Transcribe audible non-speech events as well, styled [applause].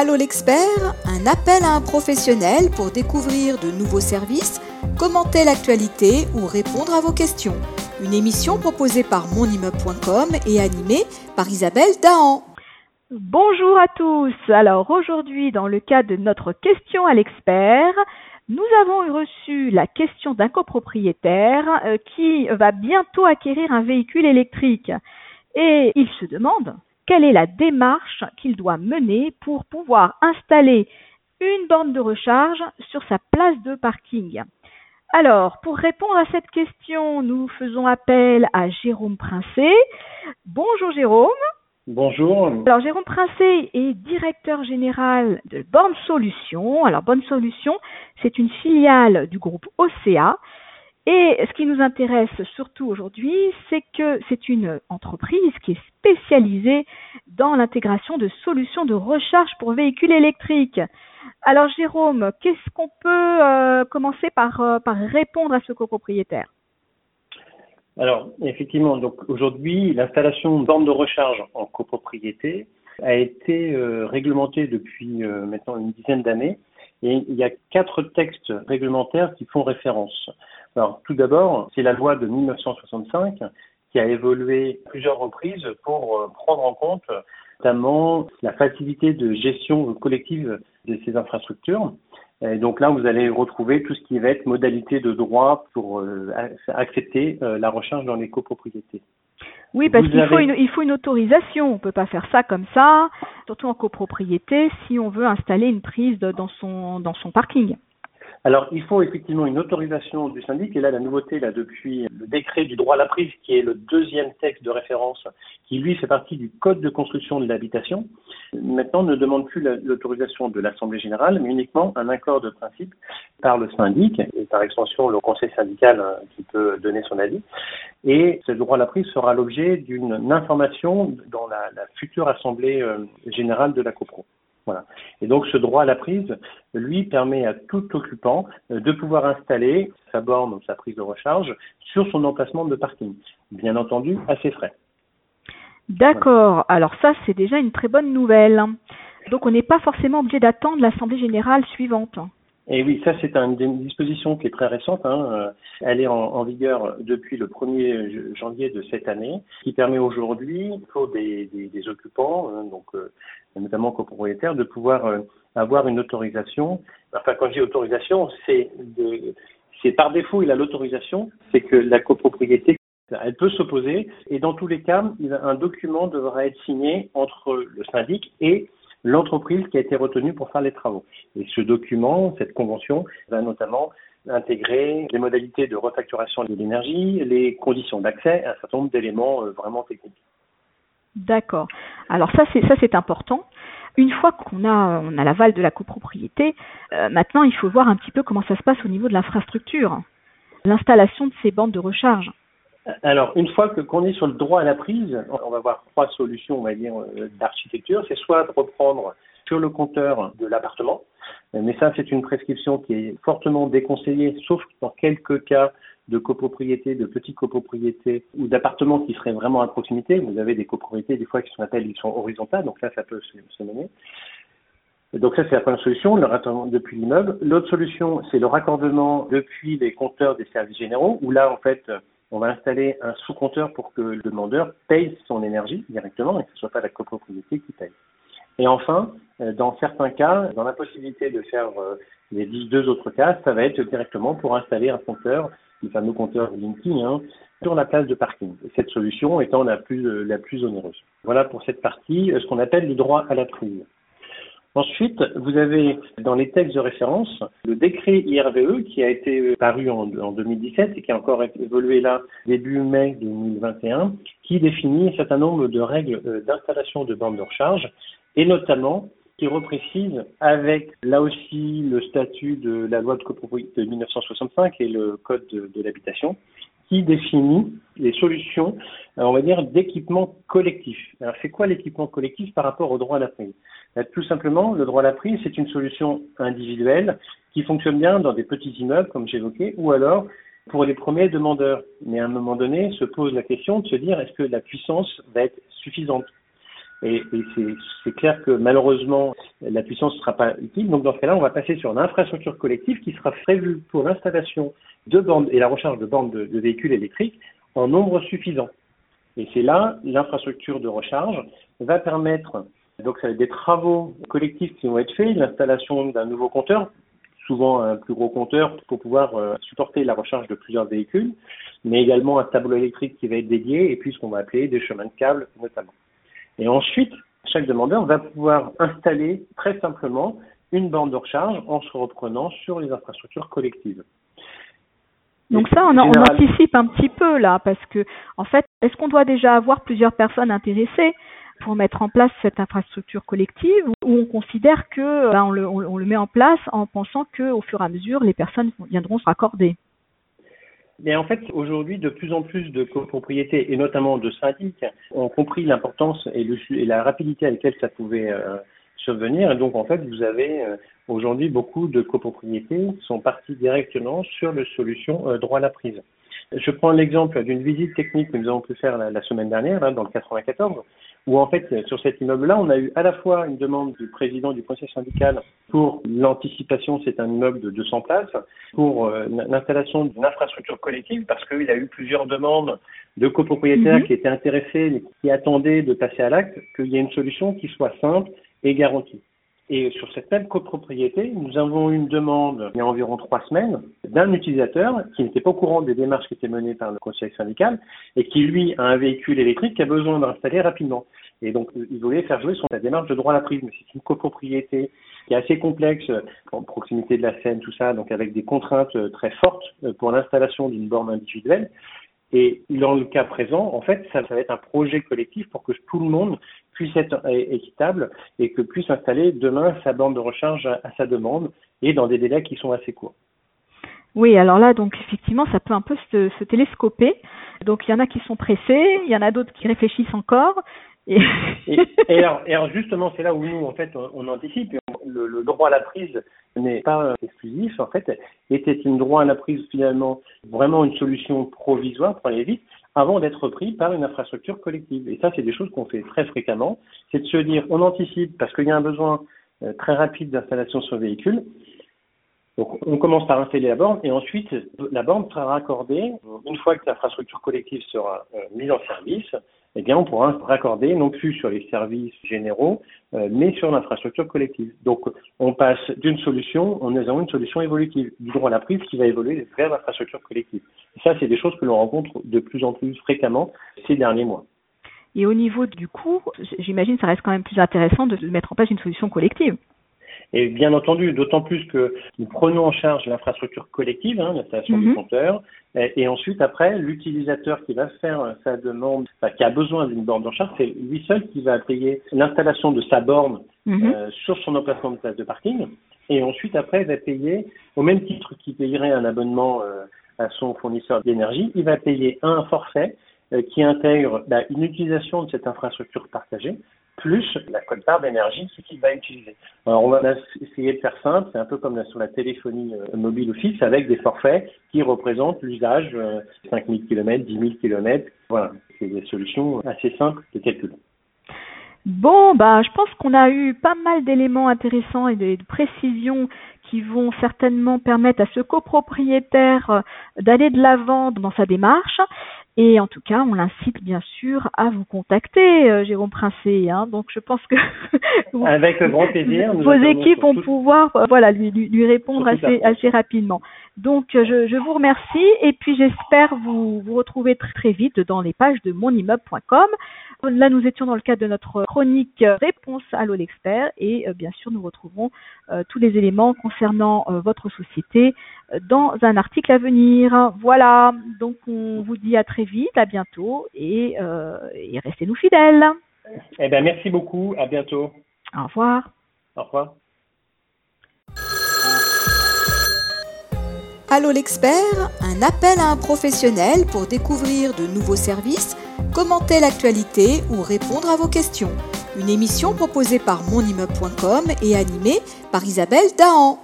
Allô l'expert, un appel à un professionnel pour découvrir de nouveaux services, commenter l'actualité ou répondre à vos questions. Une émission proposée par monimmeuble.com et animée par Isabelle Dahan. Bonjour à tous. Alors aujourd'hui, dans le cadre de notre question à l'expert, nous avons reçu la question d'un copropriétaire euh, qui va bientôt acquérir un véhicule électrique. Et il se demande quelle est la démarche qu'il doit mener pour pouvoir installer une borne de recharge sur sa place de parking. Alors, pour répondre à cette question, nous faisons appel à Jérôme Princé. Bonjour Jérôme. Bonjour. Alors Jérôme Princé est directeur général de Borne Solutions. Alors Bonne Solutions, c'est une filiale du groupe OCA et ce qui nous intéresse surtout aujourd'hui, c'est que c'est une entreprise qui est spécialisée dans l'intégration de solutions de recharge pour véhicules électriques. Alors Jérôme, qu'est-ce qu'on peut euh, commencer par, euh, par répondre à ce copropriétaire? Alors effectivement, donc aujourd'hui, l'installation de de recharge en copropriété a été euh, réglementée depuis maintenant une dizaine d'années et il y a quatre textes réglementaires qui font référence. Alors, tout d'abord, c'est la loi de 1965 qui a évolué plusieurs reprises pour euh, prendre en compte notamment la facilité de gestion collective de ces infrastructures. Et donc là, vous allez retrouver tout ce qui va être modalité de droit pour euh, accepter euh, la recharge dans les copropriétés. Oui, parce qu'il faut, une, il faut une autorisation. On ne peut pas faire ça comme ça, surtout en copropriété, si on veut installer une prise dans son, dans son parking. Alors, il faut effectivement une autorisation du syndic, et là, la nouveauté, là, depuis le décret du droit à la prise, qui est le deuxième texte de référence, qui lui fait partie du code de construction de l'habitation, maintenant ne demande plus l'autorisation de l'Assemblée générale, mais uniquement un accord de principe par le syndic, et par extension le conseil syndical hein, qui peut donner son avis. Et ce droit à la prise sera l'objet d'une information dans la, la future Assemblée euh, générale de la CoPro. Et donc ce droit à la prise, lui, permet à tout occupant euh, de pouvoir installer sa borne ou sa prise de recharge sur son emplacement de parking, bien entendu à ses frais. D'accord. Alors ça, c'est déjà une très bonne nouvelle. Donc on n'est pas forcément obligé d'attendre l'assemblée générale suivante. Et oui, ça c'est une disposition qui est très récente. Hein. Euh, elle est en, vigueur depuis le 1er janvier de cette année, qui permet aujourd'hui pour des, des, occupants, hein, donc euh, notamment copropriétaires, de pouvoir euh, avoir une autorisation. Enfin, quand je dis autorisation, c'est c'est par défaut il a l'autorisation, c'est que la copropriété elle peut s'opposer et dans tous les cas, un document devra être signé entre le syndic et l'entreprise qui a été retenue pour faire les travaux. Et ce document, cette convention, va notamment intégrer les modalités de refacturation de l'énergie, les conditions d'accès, un certain nombre d'éléments euh, vraiment techniques. D'accord. Alors ça c'est ça c'est important. Une fois qu'on a on a l'aval de la copropriété, euh, maintenant il faut voir un petit peu comment ça se passe au niveau de l'infrastructure, l'installation de ces bandes de recharge. Alors, une fois que qu'on est sur le droit à la prise, on va voir trois solutions, on va dire, euh, d'architecture. C'est soit de reprendre sur le compteur de l'appartement, mais ça, c'est une prescription qui est fortement déconseillée, sauf dans quelques cas de copropriété, de petites copropriétés ou d'appartements qui seraient vraiment à proximité. Vous avez des copropriétés, des fois, qui sont appelées, ils sont horizontales, donc là, ça peut se mener. Donc ça, c'est la première solution, le raccordement depuis l'immeuble. L'autre solution, c'est le raccordement depuis les compteurs des services généraux, où là, en fait, on va installer un sous-compteur pour que le demandeur paye son énergie directement et que ce ne soit pas la copropriété qui paye. Et enfin, euh, dans certains cas, dans la possibilité de faire euh, les deux autres cas, ça va être directement pour installer un compteur, le fameux compteur Linky, hein, sur la place de parking. cette solution étant la plus, euh, la plus onéreuse. Voilà pour cette partie, ce qu'on appelle le droit à la prise. Ensuite, vous avez dans les textes de référence le décret IRVE qui a été paru en, 2017 et qui a encore évolué là début mai 2021, qui définit un certain nombre de règles euh, d'installation de bandes de recharge et notamment qui reprécise avec là aussi le statut de la loi de copropriété de 1965 et le code de, de l'habitation qui définit les solutions, euh, on va dire, d'équipement collectif. Alors, c'est quoi l'équipement collectif par rapport au droit à la prise Tout simplement, le droit à la prise, c'est une solution individuelle qui fonctionne bien dans des petits immeubles, comme j'évoquais, ou alors pour les premiers demandeurs. Mais à un moment donné, se pose la question de se dire est-ce que la puissance va être suffisante? Et, c'est clair que malheureusement, la puissance ne sera pas utile. Donc dans ce cas-là, on va passer sur une infrastructure collective qui sera prévue pour l'installation de bornes et la recharge de bornes de, de véhicules électriques en nombre suffisant. Et c'est là, l'infrastructure de recharge va permettre, donc ça va être des travaux collectifs qui vont être faits, l'installation d'un nouveau compteur, souvent un plus gros compteur pour pouvoir euh, supporter la recharge de plusieurs véhicules, mais également un tableau électrique qui va être dédié et puis ce qu'on va appeler des chemins de câbles notamment. Et ensuite, chaque demandeur va pouvoir installer très simplement une borne de recharge en se reprenant sur les infrastructures collectives. Donc ça, on, on, anticipe un petit peu là, parce que en fait, est-ce qu'on doit déjà avoir plusieurs personnes intéressées? Pour mettre en place cette infrastructure collective, ou on considère que ben, on, le, met en place en pensant que au fur et à mesure, les personnes viendront se raccorder mais en fait, aujourd'hui, de plus en plus de copropriétés, et notamment de syndics, ont compris l'importance et, la rapidité à laquelle ça pouvait euh, subvenir. Et donc, en fait, vous avez euh, aujourd'hui beaucoup de copropriétés qui sont parties directement sur les solutions euh, droit à la prise. Je prends l'exemple d'une visite technique que nous avons pu faire la, la semaine dernière, hein, dans le 94, où en fait, sur cet immeuble-là, on a eu à la fois une demande du président du conseil syndical pour l'anticipation, c'est un immeuble de 200 places, pour euh, l'installation d'une infrastructure collective, parce qu'il y a eu plusieurs demandes de copropriétaires mhm. qui étaient intéressés, mais qui attendaient de passer à l'acte, qu'il y ait une solution qui soit simple et garantie. Et sur cette même copropriété, nous avons eu une demande il y a environ trois semaines d'un utilisateur qui n'était pas au courant des démarches qui étaient menées par le conseil syndical et qui, lui, a un véhicule électrique qui a besoin d'installer rapidement. Et donc, il voulait faire jouer son démarche de droit à la prise. Mais c'est une copropriété qui est assez complexe en proximité de la Seine, tout ça, donc avec des contraintes très fortes pour l'installation d'une borne individuelle. Et dans le cas présent, en fait, ça, va être un projet collectif pour que tout le monde puisse être équitable et que puisse installer demain sa borne de recharge à, sa demande et dans des délais qui sont assez courts. Oui, alors là, donc effectivement, ça peut un peu se, se télescoper. Donc il y en a qui sont pressés, il y en a d'autres qui réfléchissent encore, et, et, [laughs] alors, justement, c'est là où nous, en fait, on, anticipe. Le, le, droit à la prise n'est pas exclusif, en fait, était une droit à la prise finalement vraiment une solution provisoire pour aller vite, avant d'être pris par une infrastructure collective. Et ça, c'est des choses qu'on fait très fréquemment. C'est de se dire, on anticipe parce qu'il y a un besoin euh, très rapide d'installation sur le véhicule. Donc, on commence par installer la borne et ensuite, la borne sera raccordée une fois que l'infrastructure collective sera euh, mise en service eh bien, on pourra raccorder non plus sur les services généraux, euh, mais sur l'infrastructure collective. Donc, on passe d'une solution, on avons une solution évolutive, du droit à la prise qui va évoluer vers l'infrastructure collective. Et ça, c'est des choses que l'on rencontre de plus en plus fréquemment ces derniers mois. Et au niveau du coût, j'imagine ça reste quand même plus intéressant de mettre en place une solution collective. Et bien entendu, d'autant plus que nous prenons en charge l'infrastructure collective, hein, l'installation du mhm. compteur, et, ensuite après, l'utilisateur qui va faire sa demande, enfin, qui a besoin d'une borne de charge, c'est lui seul qui va payer l'installation de sa borne mhm. euh, sur son emplacement de place de parking, et ensuite après, il va payer, au même titre qu'il payerait un abonnement euh, à son fournisseur d'énergie, il va payer un forfait euh, qui intègre bah, une utilisation de cette infrastructure partagée, plus la cote-part d'énergie qu'il va utiliser. Alors on va essayer de faire simple, c'est un peu comme sur la téléphonie euh, mobile ou fixe, avec des forfaits qui représentent l'usage 5000 km, 10 000 km. Voilà, c'est des solutions assez simples de calcul. Bon, bah, je pense qu'on a eu pas mal d'éléments intéressants et de, précisions qui vont certainement permettre à ce copropriétaire euh, d'aller de l'avant dans sa démarche. Et en tout cas, on l'incite bien sûr à vous contacter, euh, Jérôme Princé. Hein. Donc, je pense que [laughs] avec grand plaisir, vos équipes vont pouvoir, euh, voilà, lui, lui, répondre assez, assez rapidement. Donc, je, je, vous remercie et puis j'espère vous vous retrouver très, très vite dans les pages de monimmeuble.com. Là, nous étions dans le cadre de notre chronique Réponse à l'eau l'expert et euh, bien sûr, nous retrouverons tous les éléments concernant votre société dans un article à venir. Voilà, donc on vous dit à très vite, à bientôt et, euh, et restez-nous fidèles. Eh bien, merci beaucoup, à bientôt. Au revoir. Au revoir. Allô l'expert, un appel à un professionnel pour découvrir de nouveaux services, commenter l'actualité ou répondre à vos questions. Une émission proposée par monimmeuble.com et animée par Isabelle Dahan.